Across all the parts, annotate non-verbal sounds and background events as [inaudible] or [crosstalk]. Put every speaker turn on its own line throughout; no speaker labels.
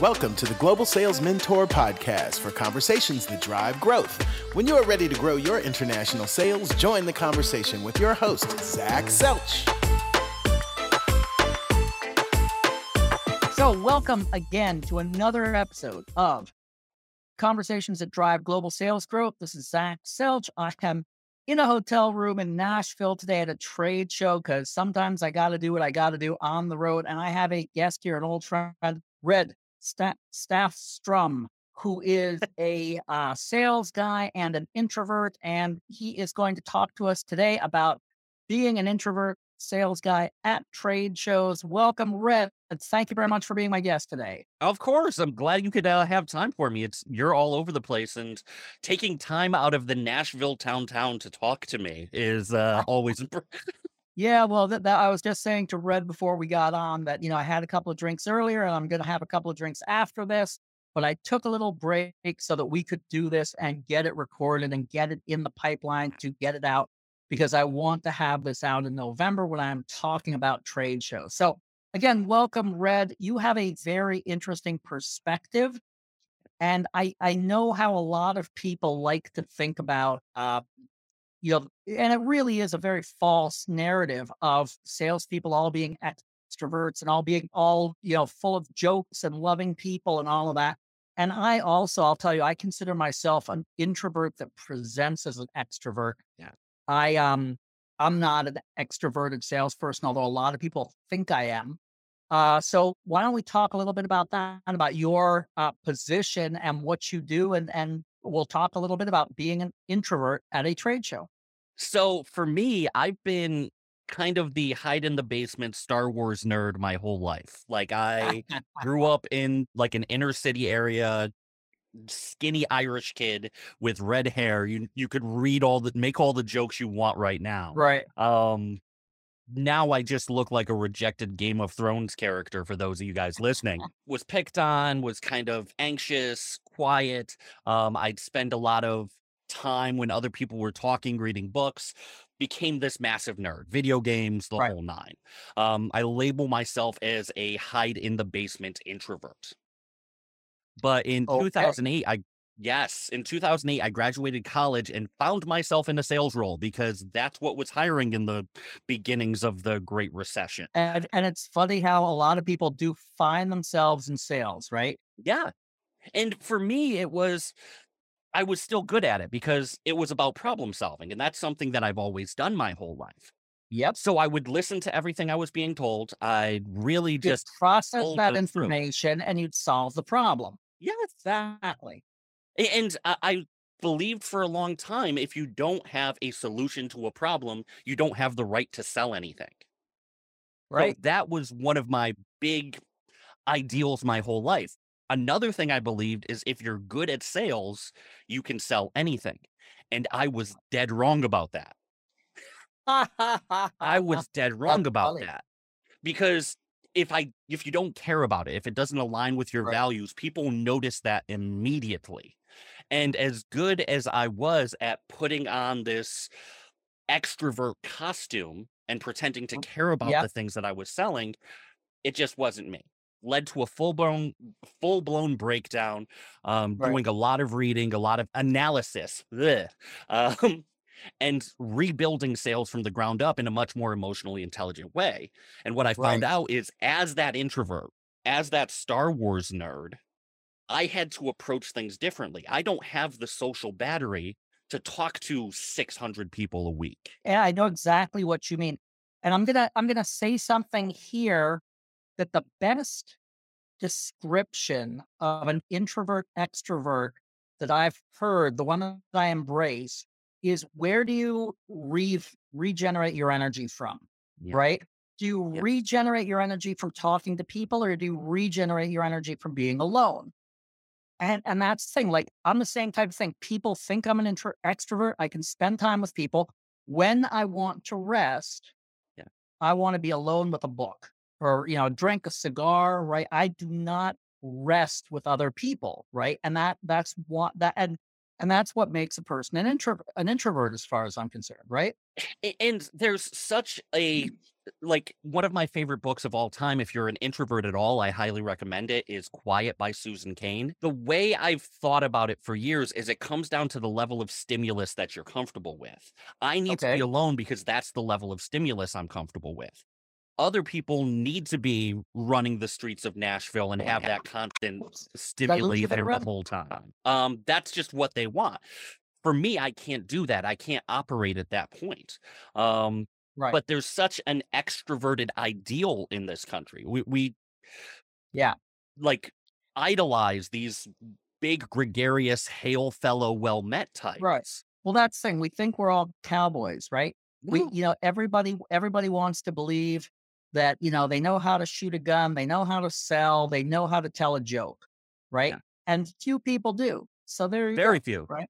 Welcome to the Global Sales Mentor Podcast for conversations that drive growth. When you are ready to grow your international sales, join the conversation with your host, Zach Selch.
So, welcome again to another episode of Conversations that Drive Global Sales Growth. This is Zach Selch. I am in a hotel room in Nashville today at a trade show because sometimes I got to do what I got to do on the road. And I have a guest here, an old friend, Red Staff, Staff Strum, who is a uh, sales guy and an introvert. And he is going to talk to us today about being an introvert sales guy at trade shows. Welcome, Red. Thank you very much for being my guest today.
Of course, I'm glad you could uh, have time for me. It's you're all over the place, and taking time out of the Nashville town town to talk to me is uh, [laughs] always. [laughs]
yeah, well, that, that I was just saying to Red before we got on that you know I had a couple of drinks earlier, and I'm going to have a couple of drinks after this. But I took a little break so that we could do this and get it recorded and get it in the pipeline to get it out because I want to have this out in November when I'm talking about trade shows. So, again, welcome, Red. You have a very interesting perspective. And I, I know how a lot of people like to think about, uh, you know, and it really is a very false narrative of salespeople all being extroverts and all being all, you know, full of jokes and loving people and all of that. And I also, I'll tell you, I consider myself an introvert that presents as an extrovert.
Yeah.
I um I'm not an extroverted salesperson, although a lot of people think I am. Uh, so why don't we talk a little bit about that, and about your uh, position and what you do, and and we'll talk a little bit about being an introvert at a trade show.
So for me, I've been kind of the hide in the basement Star Wars nerd my whole life. Like I [laughs] grew up in like an inner city area, skinny Irish kid with red hair. You you could read all the make all the jokes you want right now.
Right.
Um now I just look like a rejected Game of Thrones character for those of you guys listening. [laughs] was picked on, was kind of anxious, quiet. Um I'd spend a lot of time when other people were talking, reading books, became this massive nerd, video games, the right. whole nine. Um, I label myself as a hide in the basement introvert. But in okay. 2008, I yes, in 2008, I graduated college and found myself in a sales role because that's what was hiring in the beginnings of the Great Recession.
And and it's funny how a lot of people do find themselves in sales, right?
Yeah. And for me, it was I was still good at it because it was about problem solving. And that's something that I've always done my whole life.
Yep.
So I would listen to everything I was being told. I really
you'd
just
process that information through. and you'd solve the problem.
Yeah,
exactly.
And I believed for a long time if you don't have a solution to a problem, you don't have the right to sell anything.
Right.
So that was one of my big ideals my whole life. Another thing I believed is if you're good at sales, you can sell anything. And I was dead wrong about that. I [laughs] was dead wrong about funny. that because if I if you don't care about it, if it doesn't align with your right. values, people notice that immediately. And as good as I was at putting on this extrovert costume and pretending to mm-hmm. care about yep. the things that I was selling, it just wasn't me. Led to a full blown full blown breakdown. Um, right. Doing a lot of reading, a lot of analysis. [laughs] Um, and rebuilding sales from the ground up in a much more emotionally intelligent way. And what I found right. out is as that introvert, as that Star Wars nerd, I had to approach things differently. I don't have the social battery to talk to 600 people a week.
Yeah, I know exactly what you mean. And I'm going to I'm going to say something here that the best description of an introvert extrovert that I've heard, the one that I embrace is where do you re- regenerate your energy from? Yeah. Right? Do you yeah. regenerate your energy from talking to people or do you regenerate your energy from being alone? And, and that's the thing. Like, I'm the same type of thing. People think I'm an intro- extrovert. I can spend time with people. When I want to rest, yeah. I want to be alone with a book or, you know, drink a cigar, right? I do not rest with other people, right? And that that's what that and and that's what makes a person an introvert an introvert as far as i'm concerned right
and there's such a [clears throat] like one of my favorite books of all time, if you're an introvert at all, I highly recommend it, is Quiet by Susan Cain. The way I've thought about it for years is it comes down to the level of stimulus that you're comfortable with. I need okay. to be alone because that's the level of stimulus I'm comfortable with. Other people need to be running the streets of Nashville and have that constant stimuli there the whole time. Um, that's just what they want for me, I can't do that. I can't operate at that point. Um, Right. But there's such an extroverted ideal in this country. We we
yeah,
like idolize these big gregarious hail fellow well met types.
Right. Well, that's the thing. We think we're all cowboys, right? We you know, everybody everybody wants to believe that, you know, they know how to shoot a gun, they know how to sell, they know how to tell a joke, right? Yeah. And few people do. So there
very
go,
few.
Right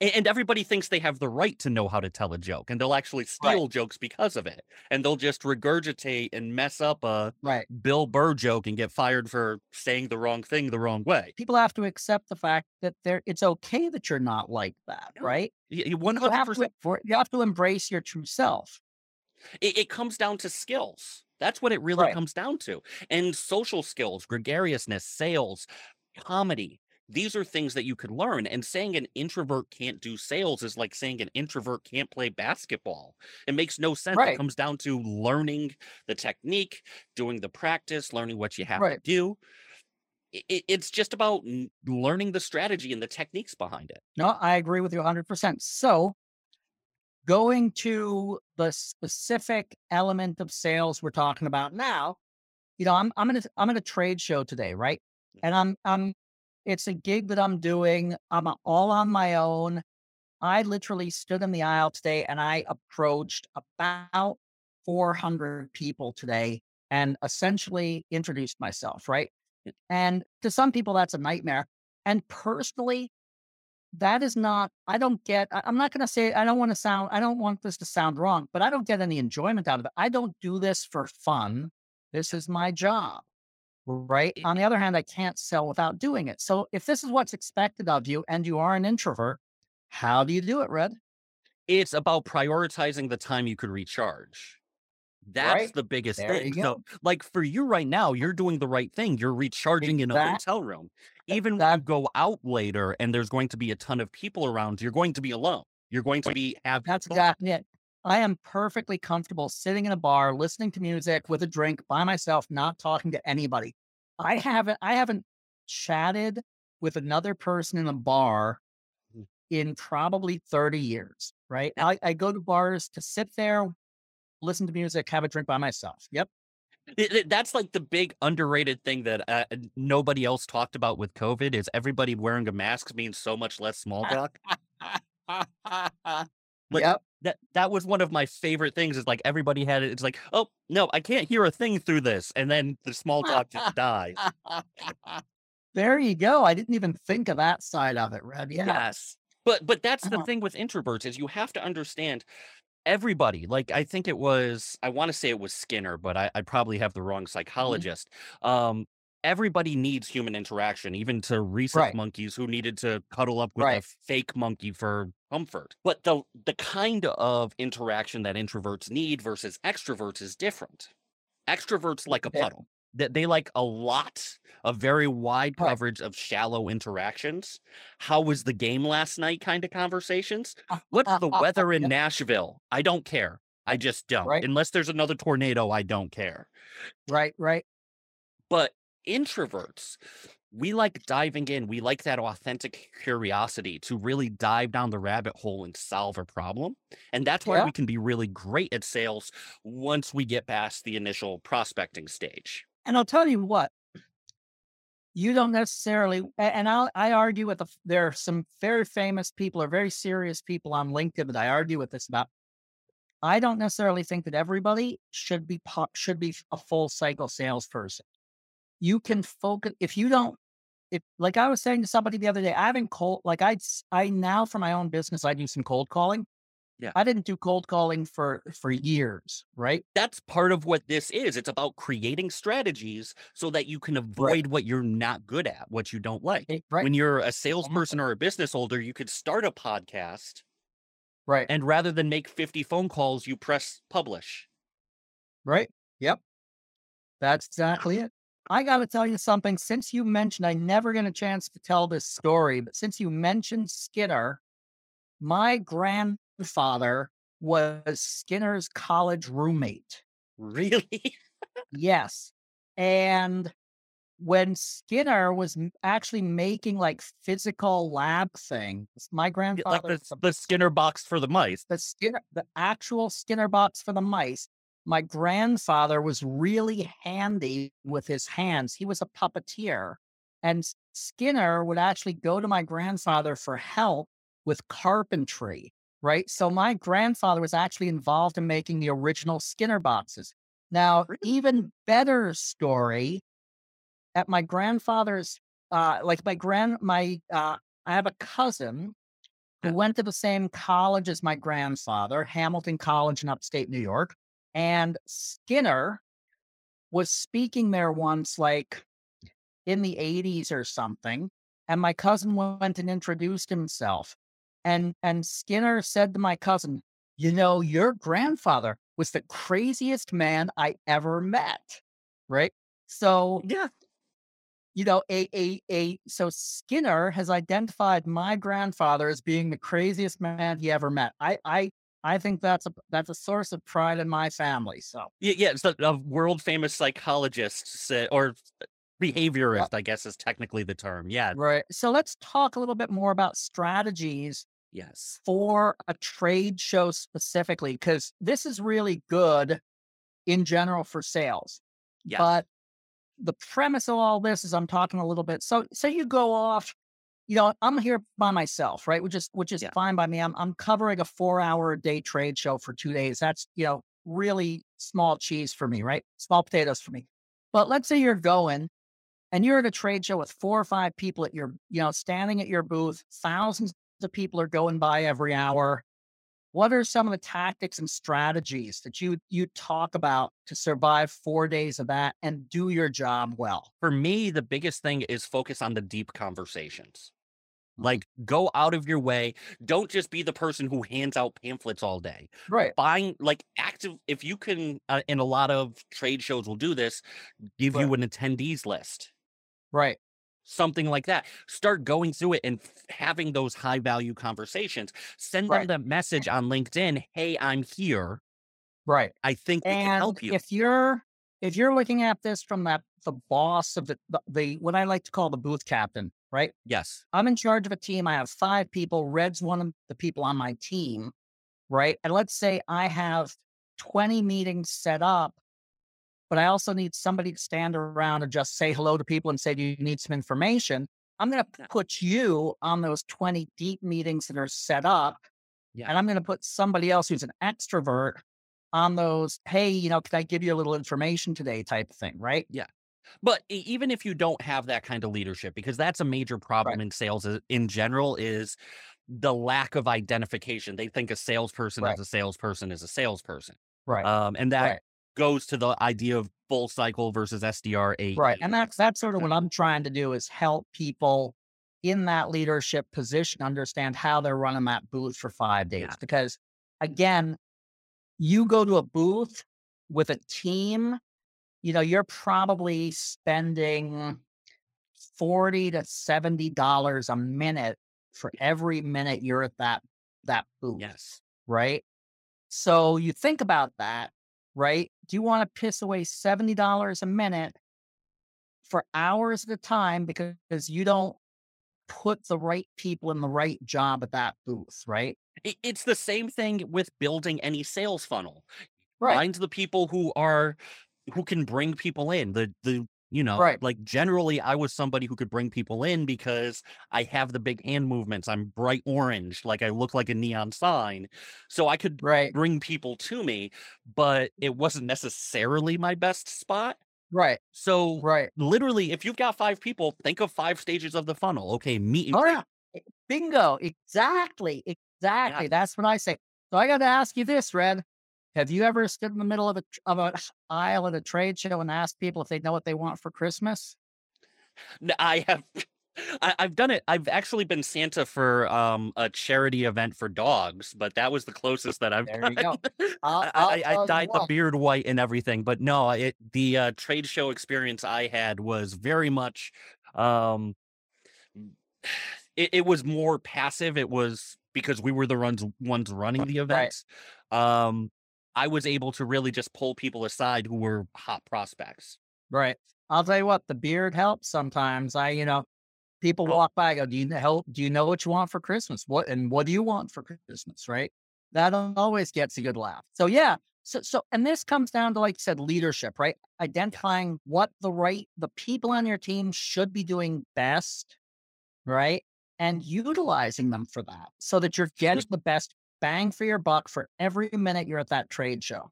and everybody thinks they have the right to know how to tell a joke and they'll actually steal right. jokes because of it and they'll just regurgitate and mess up a
right.
bill burr joke and get fired for saying the wrong thing the wrong way
people have to accept the fact that they it's okay that you're not like that right
you, 100%. You, have to,
you have to embrace your true self
it, it comes down to skills that's what it really right. comes down to and social skills gregariousness sales comedy these are things that you could learn. And saying an introvert can't do sales is like saying an introvert can't play basketball. It makes no sense. Right. It comes down to learning the technique, doing the practice, learning what you have right. to do. It's just about learning the strategy and the techniques behind it.
No, I agree with you 100%. So, going to the specific element of sales we're talking about now, you know, I'm I'm at a, I'm at a trade show today, right? And I'm I'm it's a gig that I'm doing. I'm all on my own. I literally stood in the aisle today and I approached about 400 people today and essentially introduced myself, right? And to some people, that's a nightmare. And personally, that is not, I don't get, I'm not going to say, I don't want to sound, I don't want this to sound wrong, but I don't get any enjoyment out of it. I don't do this for fun. This is my job right? On the other hand, I can't sell without doing it. So if this is what's expected of you and you are an introvert, how do you do it, Red?
It's about prioritizing the time you could recharge. That's right. the biggest there thing. So, like for you right now, you're doing the right thing. You're recharging in a hotel room. Even when you go out later and there's going to be a ton of people around, you're going to be alone. You're going to be have.
That's exactly it. I am perfectly comfortable sitting in a bar, listening to music with a drink by myself, not talking to anybody. I haven't I haven't chatted with another person in a bar mm. in probably 30 years, right? I, I go to bars to sit there, listen to music, have a drink by myself. Yep.
It, it, that's like the big underrated thing that uh, nobody else talked about with COVID is everybody wearing a mask means so much less small talk. Like yep. that that was one of my favorite things is like everybody had it. It's like, oh no, I can't hear a thing through this. And then the small talk just dies.
There you go. I didn't even think of that side of it, Red. Yeah.
Yes. But but that's the uh-huh. thing with introverts is you have to understand everybody. Like I think it was I want to say it was Skinner, but I, I probably have the wrong mm-hmm. psychologist. Mm-hmm. Um everybody needs human interaction, even to rhesus right. monkeys who needed to cuddle up with right. a fake monkey for comfort. But the the kind of interaction that introverts need versus extroverts is different. Extroverts like a puddle. That they like a lot, a very wide coverage of shallow interactions. How was the game last night? Kind of conversations. Uh, What's uh, the uh, weather in Nashville? I don't care. I just don't. Unless there's another tornado, I don't care.
Right, right.
But introverts we like diving in we like that authentic curiosity to really dive down the rabbit hole and solve a problem and that's why yeah. we can be really great at sales once we get past the initial prospecting stage
and i'll tell you what you don't necessarily and i i argue with the, there are some very famous people or very serious people on linkedin that i argue with this about i don't necessarily think that everybody should be should be a full cycle salesperson you can focus if you don't if like I was saying to somebody the other day, I haven't cold like I I now for my own business I do some cold calling.
Yeah.
I didn't do cold calling for for years, right?
That's part of what this is. It's about creating strategies so that you can avoid right. what you're not good at, what you don't like. Eh, right. When you're a salesperson or a business holder, you could start a podcast.
Right.
And rather than make 50 phone calls, you press publish
Right. Yep. That's exactly it. I got to tell you something. Since you mentioned, I never get a chance to tell this story, but since you mentioned Skinner, my grandfather was Skinner's college roommate.
Really? [laughs]
yes. And when Skinner was actually making like physical lab things, my grandfather
like the, the Skinner box for the mice,
the Skinner, the actual Skinner box for the mice. My grandfather was really handy with his hands. He was a puppeteer, and Skinner would actually go to my grandfather for help with carpentry. Right. So my grandfather was actually involved in making the original Skinner boxes. Now, even better story at my grandfather's, uh, like my grand, my, uh, I have a cousin who went to the same college as my grandfather, Hamilton College in upstate New York. And Skinner was speaking there once, like in the 80s or something. And my cousin went and introduced himself. And and Skinner said to my cousin, you know, your grandfather was the craziest man I ever met. Right. So
yeah,
you know, a a a so Skinner has identified my grandfather as being the craziest man he ever met. I I I think that's a that's a source of pride in my family. So
yeah, yeah, it's a, a world famous psychologist said, or Uh behaviorist, I guess is technically the term. Yeah.
Right. So let's talk a little bit more about strategies
Yes.
for a trade show specifically, because this is really good in general for sales.
Yeah.
But the premise of all this is I'm talking a little bit. So so you go off, you know, I'm here by myself, right? Which is which is
Yeah.
fine by me. I'm I'm covering a four hour a day trade show for two days. That's you know, really small cheese for me, right? Small potatoes for me. But let's say you're going and you're at a trade show with four or five people at your, you know, standing at your booth, thousands of people are going by every hour. What are some of the tactics and strategies that you you talk about to survive four days of that and do your job well?
For me, the biggest thing is focus on the deep conversations.
Mm.
Like, go out of your way. Don't just be the person who hands out pamphlets all day.
Right.
Find like active. If you can, uh, and a lot of trade shows will do this, give you an attendees list.
Right.
something like that. Start going through it and having those high value conversations. Send
Right.
them the message on LinkedIn. Hey, I'm here.
Right.
I think we can help you.
if you're if you're looking at this from that the boss of the, the the what I like to call the booth captain, right?
yes.
I'm in charge of a team. I have five people. Red's one of the people on my team, right? And let's say I have 20 meetings set up, but I also need somebody to stand around and just say hello to people and say, Do you need some information? I'm going to put you on those 20 deep meetings that are set up.
Yeah.
And I'm going to put somebody else who's an extrovert on those, hey, you know, can I give you a little information today type of thing, right?
Yeah. But even if you don't have that kind of leadership, because that's a major problem in sales in general, is the lack of identification. They think a salesperson
Right.
as a salesperson is a salesperson.
Right.
Um, and that
Right.
Goes to the idea of full cycle versus SDR.
Right. And that's that's sort of what I'm trying to do is help people in that leadership position understand how they're running that booth for five days.
Yeah.
Because again, you go to a booth with a team, you know, you're probably spending 40 to 70 dollars a minute for every minute you're at that that booth
yes.
right? So you think about that, right? Do you want to piss away $70 a minute for hours at a time because you don't put the right people in the right job at that booth, right?
It's the same thing with building any sales funnel.
Right.
Find the people who are who can bring people in. The the you know,
Right.
like generally I was somebody who could bring people in because I have the big hand movements. I'm bright orange, like I look like a neon sign. So I could
Right.
bring people to me, but it wasn't necessarily my best spot.
Right.
So
Right.
literally if you've got five people, think of five stages of the funnel. Okay, meet
Oh yeah. Bingo. Exactly. Exactly. That's what I say. So I got to ask you this, Red. Have you ever stood in the middle of a of an aisle at a trade show and asked people if they know what they want for Christmas?
N- I have [laughs] I, have done it. I've actually been Santa for um, a charity event for dogs, but that was the closest that I've
there
done.
You go. [laughs] I'll,
I,
I'll
I, I dyed the beard white and everything, but no, it the uh, trade show experience I had was very much. Um, [sighs] it, it was more passive. It was because we were the ones ones running the events. Right. Um, I was able to really just pull people aside who were hot prospects.
Right. I'll tell you what, the beard helps sometimes. I, you know, people walk by, I go, do you know, do you know what you want for Christmas? What, and what do you want for Christmas? Right. That always gets a good laugh. So yeah. So, so, and this comes down to, like you said, leadership, right? Identifying what the right, the people on your team should be doing best, right? And utilizing them for that so that you're getting the best bang for your buck for every minute you're at that trade show.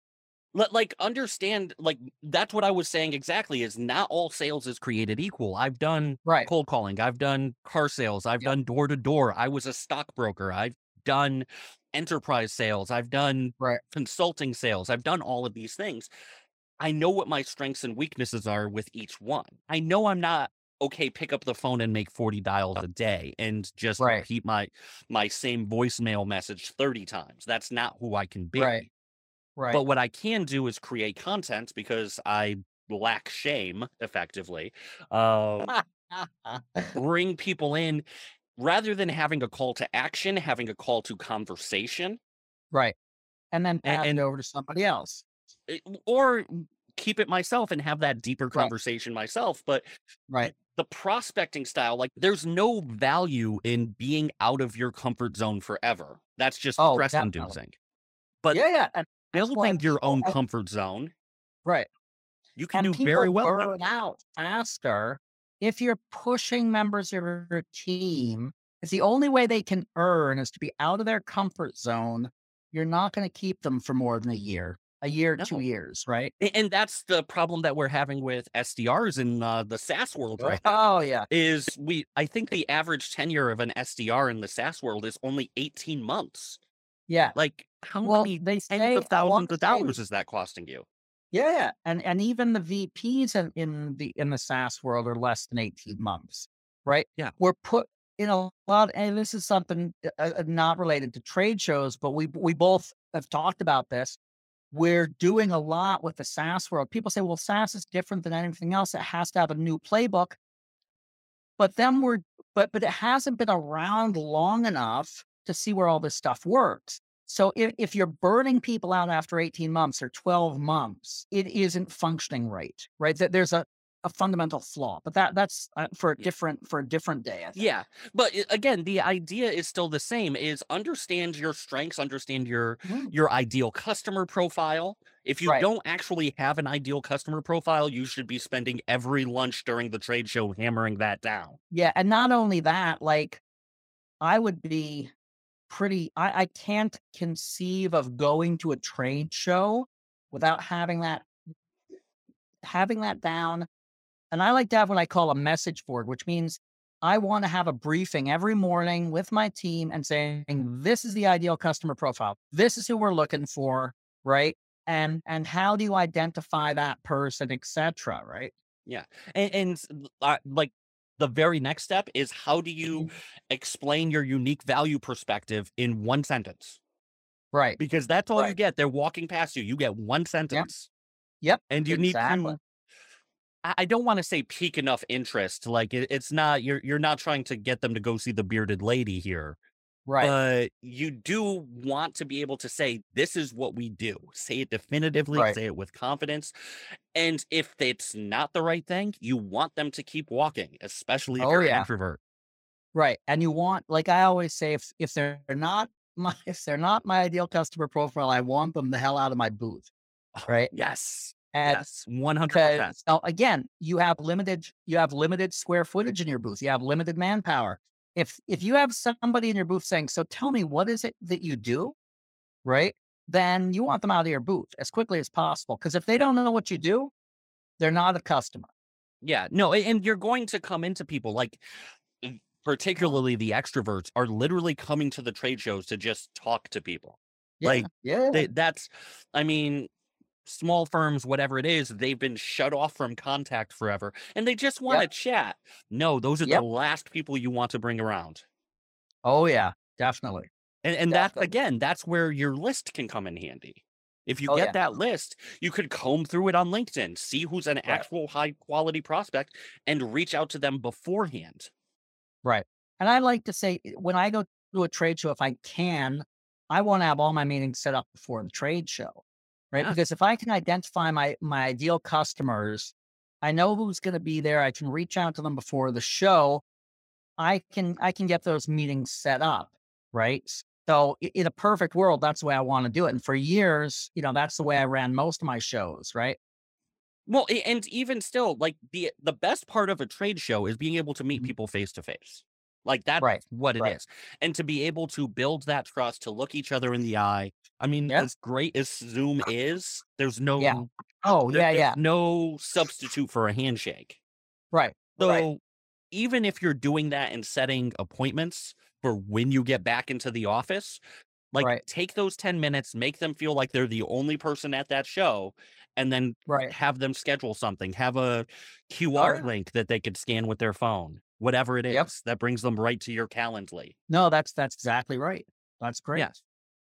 Let, like understand like that's what I was saying exactly is not all sales is created equal. I've done
Right.
cold calling, I've done car sales, I've
Yep.
done door to door. I was a stockbroker. I've done enterprise sales, I've done
Right.
consulting sales. I've done all of these things. I know what my strengths and weaknesses are with each one. I know I'm not okay pick up the phone and make 40 dials a day and just
Right.
repeat my my same voicemail message 30 times. That's not who I can be.
Right. Right.
But what I can do is create content because I lack shame effectively. Uh, [laughs] bring people in rather than having a call to action, having a call to conversation,
right. And then pass
and-
it over to somebody else.
eh, or keep it myself and have that deeper
Right.
conversation myself. But
Right.
The prospecting style, like there's no value in being out of your comfort zone forever. That's just
Oh,
stress inducing. But
yeah, yeah. And
building your own
people-
comfort zone,
right.
you can
And
do very well.
burn out faster if you're pushing members of your team. It's the only way they can earn is to be out of their comfort zone. You're not going to keep them for more than a year, a year,
No.
two years, right?
And that's the problem that we're having with SDRs in uh, the SaaS world right
Oh yeah,
is we I think the average tenure of an SDR in the SaaS world is only 18 months.
yeah.
Like how
Well,
many
they say
tens of thousands of dollars is that costing you?
Yeah, yeah. and and even the VPs in, in the in the SaaS world are less than eighteen months, right?
Yeah.
we're put in a lot, and this is something uh, uh, not related to trade shows, but we we both have talked about this. We're doing a lot with the SaaS world. People say, "Well, SaaS is different than anything else; it has to have a new playbook." But then we're but but it hasn't been around long enough to see where all this stuff works. So if, if you're burning people out after 18 months or 12 months, it isn't functioning right, right? That there's a, a fundamental flaw, but that that's uh, for a different for a different day. I think.
Yeah. But again, the idea is still the same is understand your strengths, understand your
Mhm.
your ideal customer profile. If you
Right.
don't actually have an ideal customer profile, you should be spending every lunch during the trade show hammering that down.
Yeah, and not only that, like I would be pretty. I, I can't conceive of going to a trade show without having that having that down. And I like to have what I call a message board, which means I want to have a briefing every morning with my team and saying, this is the ideal customer profile. This is who we're looking for, right? And and how do you identify that person, etc. Right?
Yeah, and, and uh, like the very next step is how do
Mm-hmm.
you explain your unique value perspective in one sentence?
Right.
Because that's all you get. They're walking past you. You get one sentence.
Yep.
And you
exactly.
need to I don't want to say pique enough interest. Like it, it's not you're you're not trying to get them to go see the bearded lady here.
Right.
But you do want to be able to say this is what we do. Say it definitively,
Right.
say it with confidence. And if it's not the right thing, you want them to keep walking, especially if
Oh,
you're an introvert.
Right. And you want, like I always say, if if they're not my [laughs] if they're not my ideal customer profile, I want them the hell out of my booth. Oh, right.
Yes.
And
yes. One hundred
because
percent.
now again, you have limited you have limited square footage in your booth. You have limited manpower. If if you have somebody in your booth saying, So tell me what is it that you do? Right? Then you want them out of your booth as quickly as possible. Because if they don't know what you do, they're not a customer.
Yeah, no, and you're going to come into people like, particularly the extroverts, are literally coming to the trade shows to just talk to people.
Yeah.
Like,
yeah.
They, that's, I mean, small firms, whatever it is, they've been shut off from contact forever and they just want to
Yep.
chat. No, those are
Yep.
the last people you want to bring around.
Oh yeah, definitely.
And and that again, that's where your list can come in handy. If you
Oh,
get
yeah.
that list, you could comb through it on LinkedIn, see who's an actual high quality prospect, and reach out to them beforehand.
Right. And I like to say eh, when I go to a trade show, if I can, I want to have all my meetings set up before the trade show. Right.
Yeah.
Because if I can identify my my ideal customers, I know who's going to be there. I can reach out to them before the show. I can I can get those meetings set up. Right. So in a perfect world, that's the way I want to do it. And for years, you know, that's the way I ran most of my shows. Right.
Well, and even still, like the the best part of a trade show is being able to meet
Mhm.
people face to face. Like that's
Right,
what it is,
right.
And to be able to build that trust, to look each other in the eye. I mean,
Yeah.
as great as Zoom is, there's no
Oh,
there-
yeah, yeah.
no substitute for a handshake.
Right.
So
right.
even if you're doing that and setting appointments for when you get back into the office, like
Right.
take those 10 minutes, make them feel like they're the only person at that show, and then
Right.
have them schedule something, have a QR
yeah.
link that they could scan with their phone, whatever it is
Yep.
that brings them right to your Calendly.
No, that's that's exactly right. That's great.
Yes.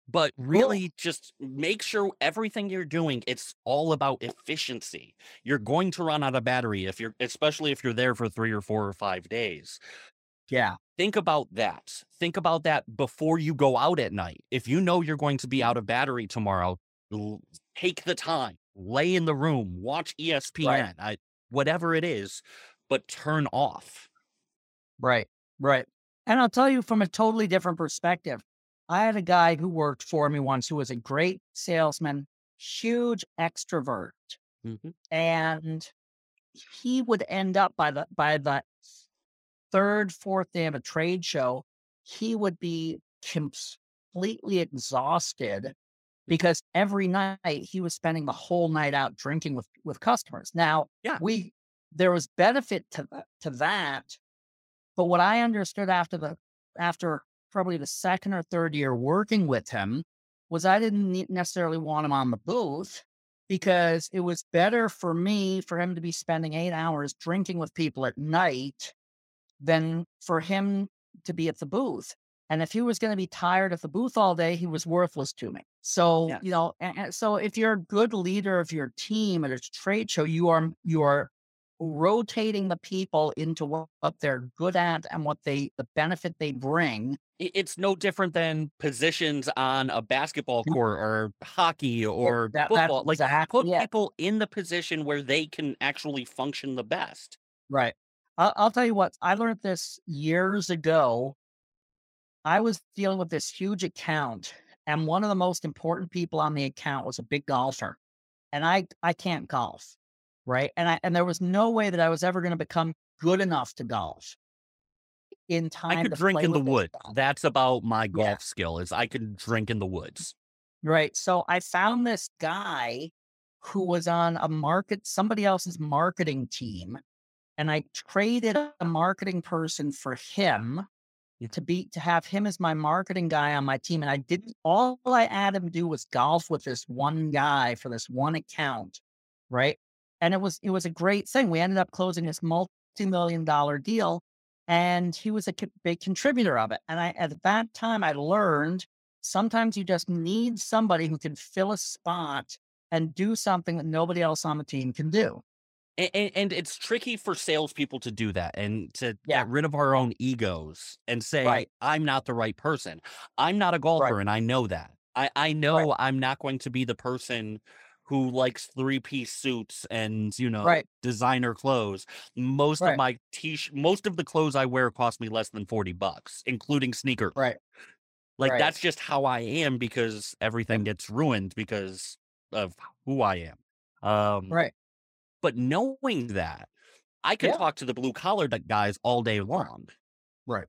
But really just make sure everything you're doing, it's all about efficiency. You're going to run out of battery if you're especially if you're there for three or four or five days.
Yeah.
think about that. Think about that before you go out at night. If you know you're going to be out of battery tomorrow, take the time, lay in the room, watch ESPN, I, whatever it is, but turn off.
Right, right. And I'll tell you from a totally different perspective. I had a guy who worked for me once who was a great salesman, huge extrovert,
Mhm.
and he would end up by the by the third, fourth day of a trade show, he would be completely exhausted because every night he was spending the whole night out drinking with with customers. Now,
Yeah.
we there was benefit to that, to that, but what I understood after the after probably the second or third year working with him was I didn't ne- necessarily want him on the booth because it was better for me for him to be spending eight hours drinking with people at night than for him to be at the booth. And if he was going to be tired at the booth all day, he was worthless to me. So,
Yeah.
you know, and, and so if you're a good leader of your team at a trade show, you are you are rotating the people into what, what they're good at and what they the benefit they bring.
It's no different than positions on a basketball court or hockey or
that-
football. Like
exactly
put
it.
people in the position where they can actually function the best.
Right. I'll, I'll tell you what, I learned this years ago. I was dealing with this huge account, and one of the most important people on the account was a big golfer. And I I can't golf. Right. And I and there was no way that I was ever going to become good enough to golf in time
I could
to
drink
play
in the woods. That's about my golf
Yeah.
skill is I can drink in the woods.
Right. So I found this guy who was on a market, somebody else's marketing team. And I traded a marketing person for him to be to have him as my marketing guy on my team. And I didn't all I had him do was golf with this one guy for this one account. Right. And it was it was a great thing. We ended up closing this multi-million dollar deal. And he was a co- big contributor of it. And I at that time I learned sometimes you just need somebody who can fill a spot and do something that nobody else on the team can do.
And, and, it's tricky for salespeople to do that and to
Yeah.
get rid of our own egos and say,
Right.
I'm not the right person. I'm not a golfer and I know that. I, I know I'm not going to be the person who likes three piece suits and, you know,
Right.
designer clothes. Most
Right.
of my t most of the clothes I wear cost me less than 40 bucks, including sneakers.
Right.
Like
Right.
that's just how I am because everything gets ruined because of who I am. Um,
Right.
but knowing that, I can
Yeah.
talk to the blue collar guys all day long. Right.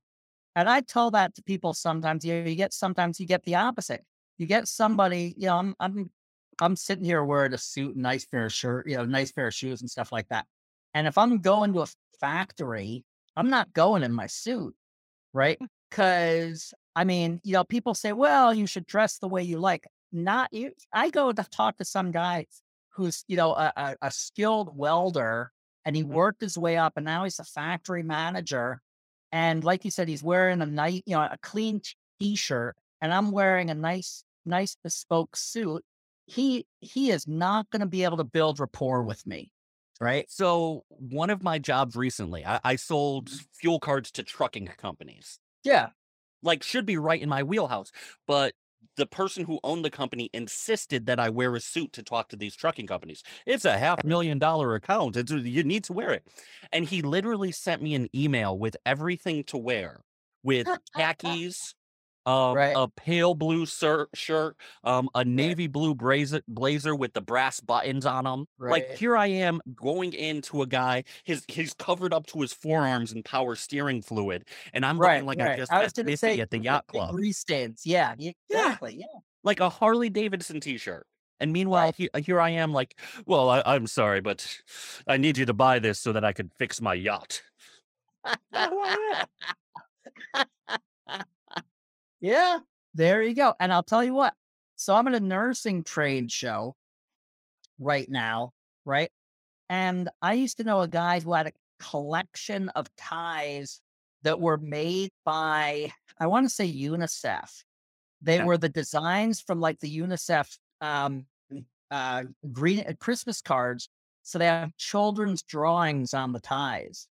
And I tell that to people sometimes. You, you get sometimes you get the opposite. You get somebody, you know, I'm I'm I'm sitting here wearing a suit, and nice pair of shirt, you know, nice pair of shoes and stuff like that. And if I'm going to a factory, I'm not going in my suit, right? Because I mean, you know, people say, well, you should dress the way you like. Not you. I go to talk to some guys. who's, you know, a, a, a skilled welder and he mm-hmm. worked his way up and now he's a factory manager. And like you said, he's wearing a nice, you know, a clean t-shirt and I'm wearing a nice, nice bespoke suit. He he is not going to be able to build rapport with me. Right.
So one of my jobs recently, I, I sold mm-hmm. fuel cards to trucking companies.
Yeah.
Like should be right in my wheelhouse. But the person who owned the company insisted that I wear a suit to talk to these trucking companies. It's a half million dollar account. It's, you need to wear it. And he literally sent me an email with everything to wear with [laughs] khakis, um, right. a pale blue sir- shirt, um, a navy blue blazer, blazer with the brass buttons on them. Right. Like here I am going into a guy, his he's covered up to his forearms in power steering fluid, and I'm right, like right. I just I was to say at the yacht club.
Stains, yeah, exactly, yeah. yeah,
like a Harley Davidson T-shirt. And meanwhile, he, here I am, like, well, I, I'm sorry, but I need you to buy this so that I can fix my yacht. [laughs]
Yeah, there you go. And I'll tell you what. So I'm at a nursing trade show right now, right? And I used to know a guy who had a collection of ties that were made by, I want to say UNICEF. They were the designs from like the UNICEF um, uh, green uh, Christmas cards. So they have children's drawings on the ties.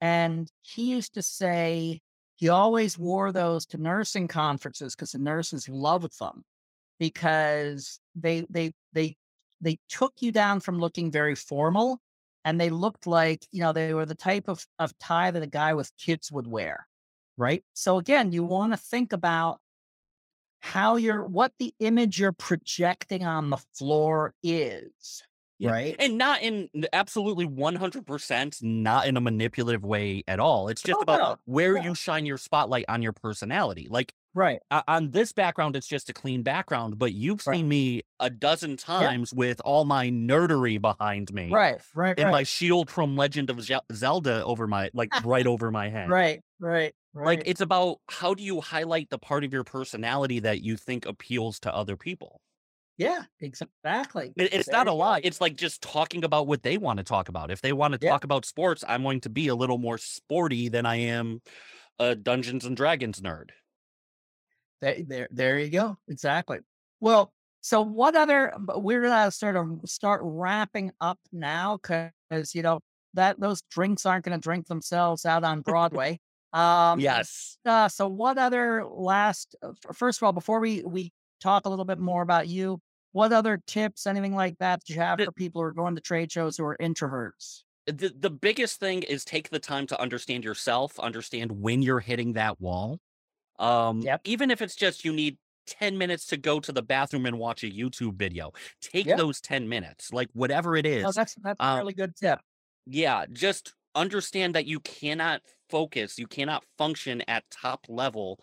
And he used to say, he always wore those to nursing conferences because the nurses loved them because they they they they took you down from looking very formal and they looked like you know they were the type of, of tie that a guy with kids would wear right? So again you want to think about how you're what the image you're projecting on the floor is yeah. Right.
And not in absolutely 100%, not in a manipulative way at all. It's just oh, about no. where you shine your spotlight on your personality. Like,
right.
Uh, on this background, it's just a clean background, but you've right. seen me a dozen times yeah. with all my nerdery behind me.
Right. Right.
And
right.
my shield from Legend of Zelda over my, like, [laughs] right over my head.
Right. Right. Right.
Like, it's about how do you highlight the part of your personality that you think appeals to other people?
Yeah, exactly.
It, it's there not a lie. It's like just talking about what they want to talk about. If they want to yeah. talk about sports, I'm going to be a little more sporty than I am a Dungeons and Dragons nerd.
There, there, there you go. Exactly. Well, so what other? We're gonna sort of start wrapping up now because you know that those drinks aren't going to drink themselves out on Broadway. [laughs]
Um, yes.
Uh, so what other last? Uh, first of all, before we we talk a little bit more about you, what other tips, anything like that, do you have for people who are going to trade shows who are introverts?
The, the biggest thing is take the time to understand yourself, understand when you're hitting that wall. Um, yep. Even if it's just you need 10 minutes to go to the bathroom and watch a YouTube video, take yep. those 10 minutes, like whatever it is.
Oh, that's that's um, a really good tip.
Yeah, just understand that you cannot focus, you cannot function at top level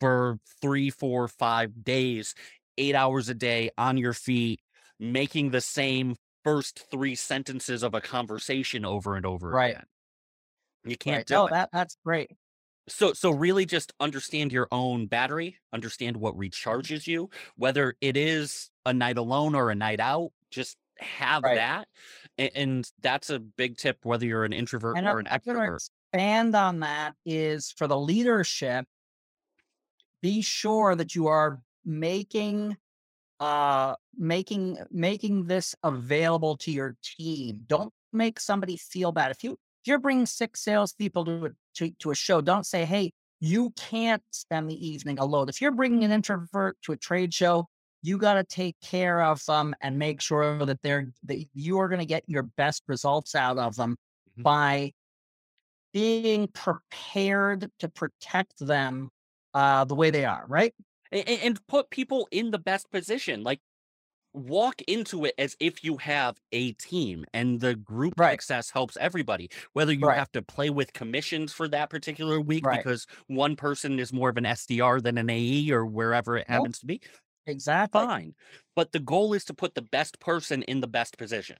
for three, four, five days eight hours a day on your feet, making the same first three sentences of a conversation over and over
right.
again. You can't
right.
do
oh,
it.
That, that's great.
So, so really just understand your own battery, understand what recharges you, whether it is a night alone or a night out, just have right. that. And, and, that's a big tip, whether you're an introvert and or an extrovert.
Expand on that is for the leadership, be sure that you are making uh making making this available to your team don't make somebody feel bad if you if you're bringing six salespeople to a, to, to a show don't say hey you can't spend the evening alone if you're bringing an introvert to a trade show you got to take care of them and make sure that they're that you are going to get your best results out of them mm-hmm. by being prepared to protect them uh, the way they are, right?
And, and put people in the best position. Like walk into it as if you have a team and the group right. success helps everybody whether you right. have to play with commissions for that particular week right. because one person is more of an SDR than an AE or wherever it happens nope. to be
exactly
fine but the goal is to put the best person in the best position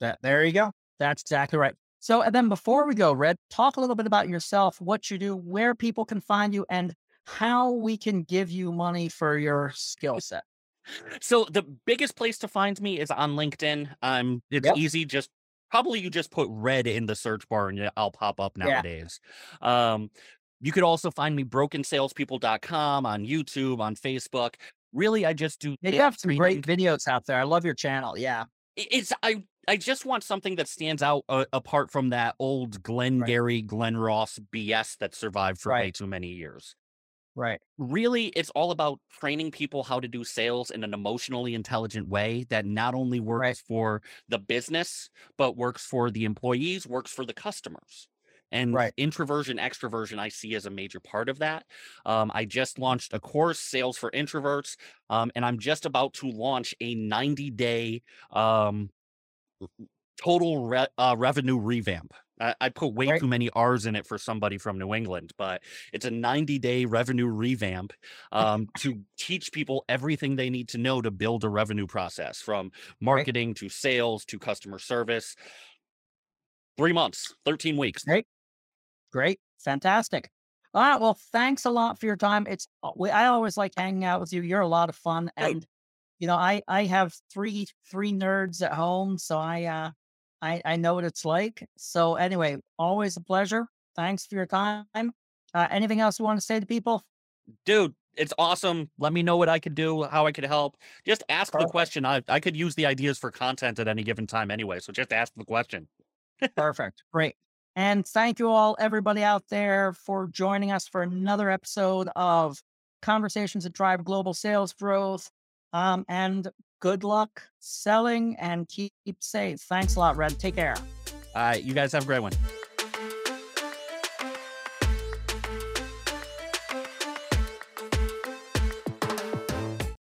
that there you go that's exactly right so and then before we go red talk a little bit about yourself what you do where people can find you and how we can give you money for your skill set.
So the biggest place to find me is on LinkedIn. Um, it's
Yep.
easy. Just probably you just put red in the search bar and I'll pop up
Yeah.
nowadays. Um, you could also find me brokensalespeople.com on YouTube, on Facebook. Really, I just do
Yeah, you have some great videos out there. I love your channel. Yeah.
I- It's I I just want something that stands out uh, apart from that old Glenn
Right.
Gary, Glen Ross BS that survived for way too many years.
Right.
really it's all about training people how to do sales in an emotionally intelligent way that not only works
Right.
for the business but works for the employees works for the customers and
Right.
introversion extroversion i see as a major part of that um, i just launched a course sales for introverts um, and i'm just about to launch a 90 day um, total re- uh, revenue revamp I, I put way
Right.
too many r's in it for somebody from new england but it's a 90 day revenue revamp um, [laughs] to teach people everything they need to know to build a revenue process from marketing to sales to customer service. Three months, 13 weeks.
Great. Great. Fantastic. All right. Well, thanks a lot for your time. It's uh, I always like hanging out with you. You're a lot of fun, and you know, I I have three three nerds at home, so I uh I I know what it's like. So anyway, always a pleasure. Thanks for your time. Uh, anything else you want to say to people?
Dude, it's awesome. Let me know what I could do, how I could help. Just ask the question. I, I could use the ideas for content at any given time anyway. So just ask the question.
Perfect. Great. And thank you all, everybody out there, for joining us for another episode of Conversations that Drive Global Sales Growth. Um, and good luck selling and keep safe. Thanks a lot, Red. Take care.
All right. You guys have a great one.